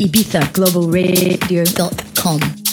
ibizaglobalradio.com.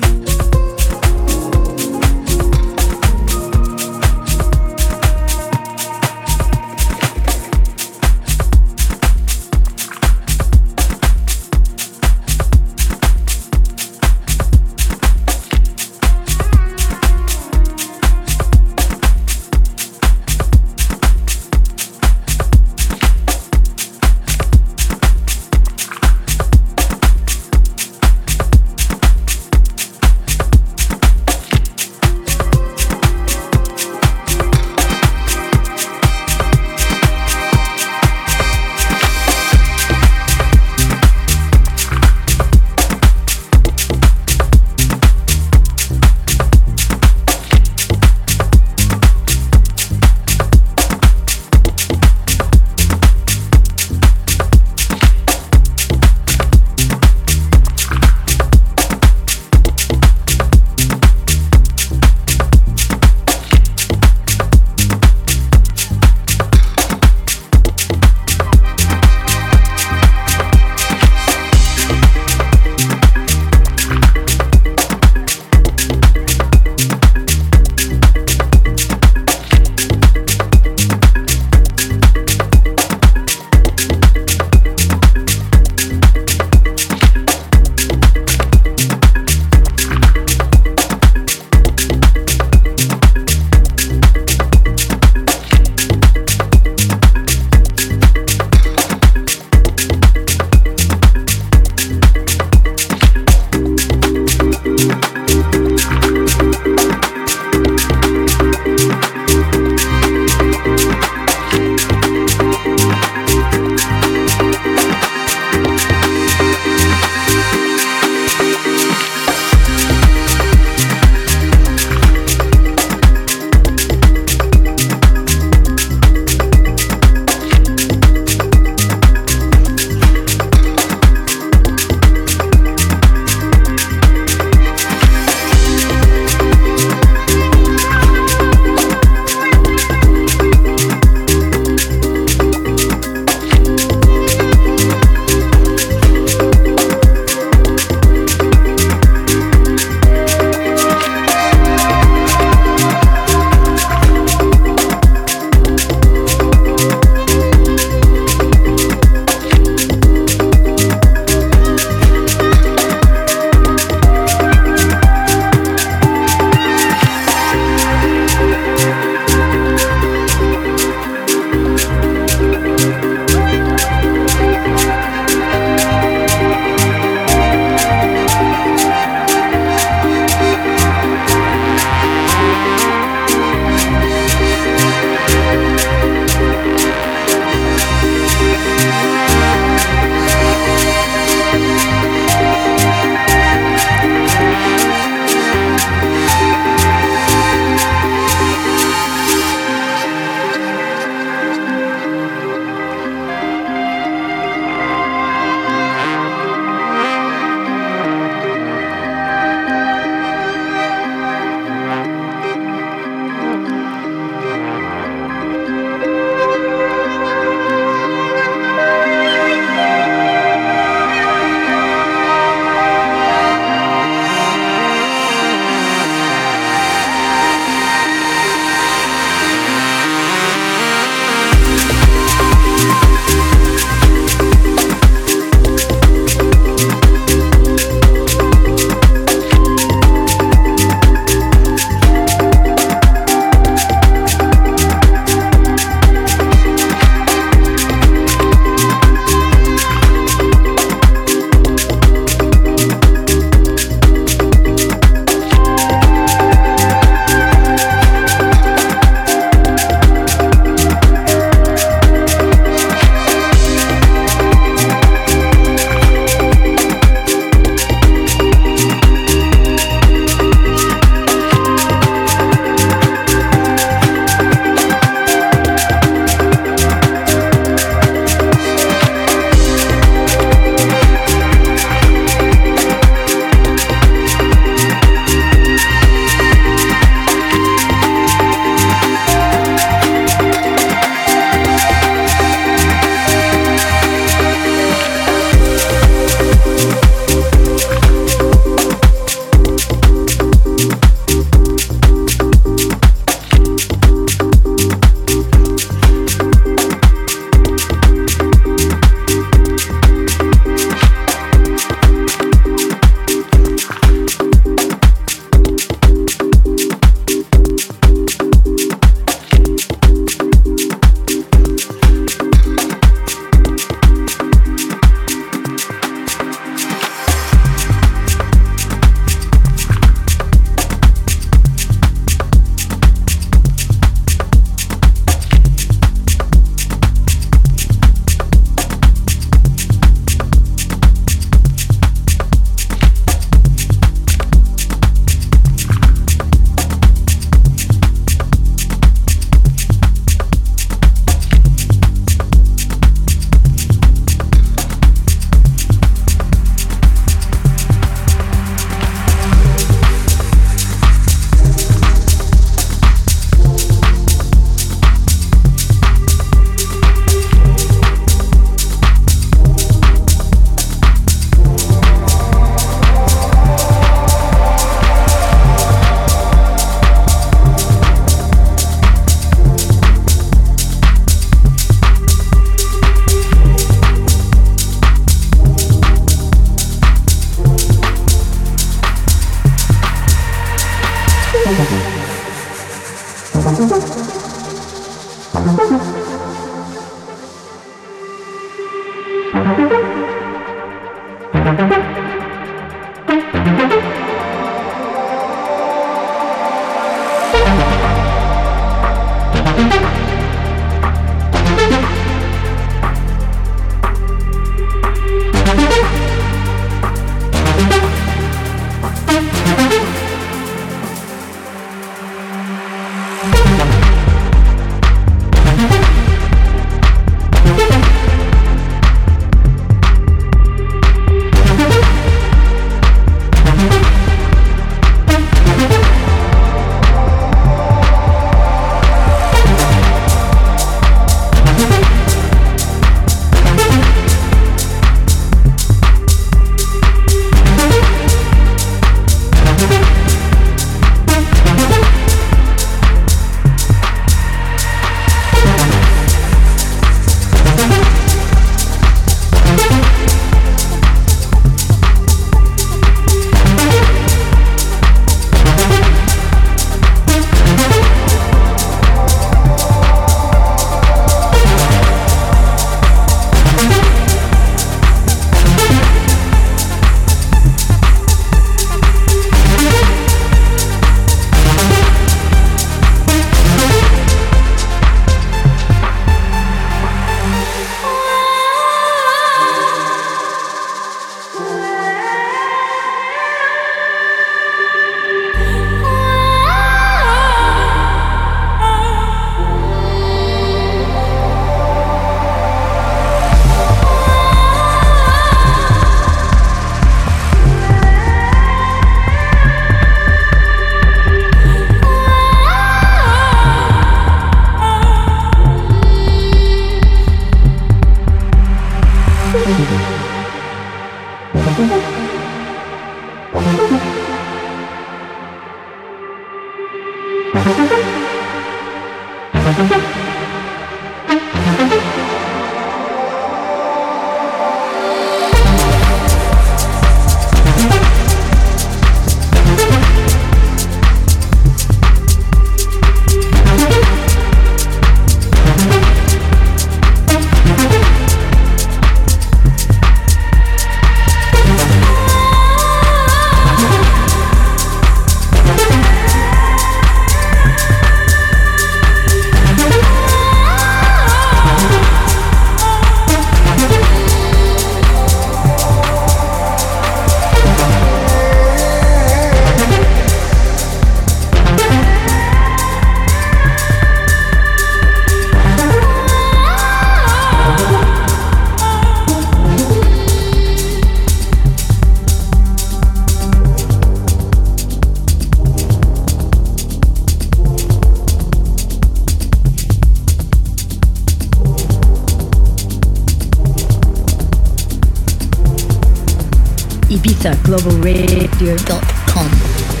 globalradio.com.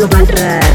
Radio.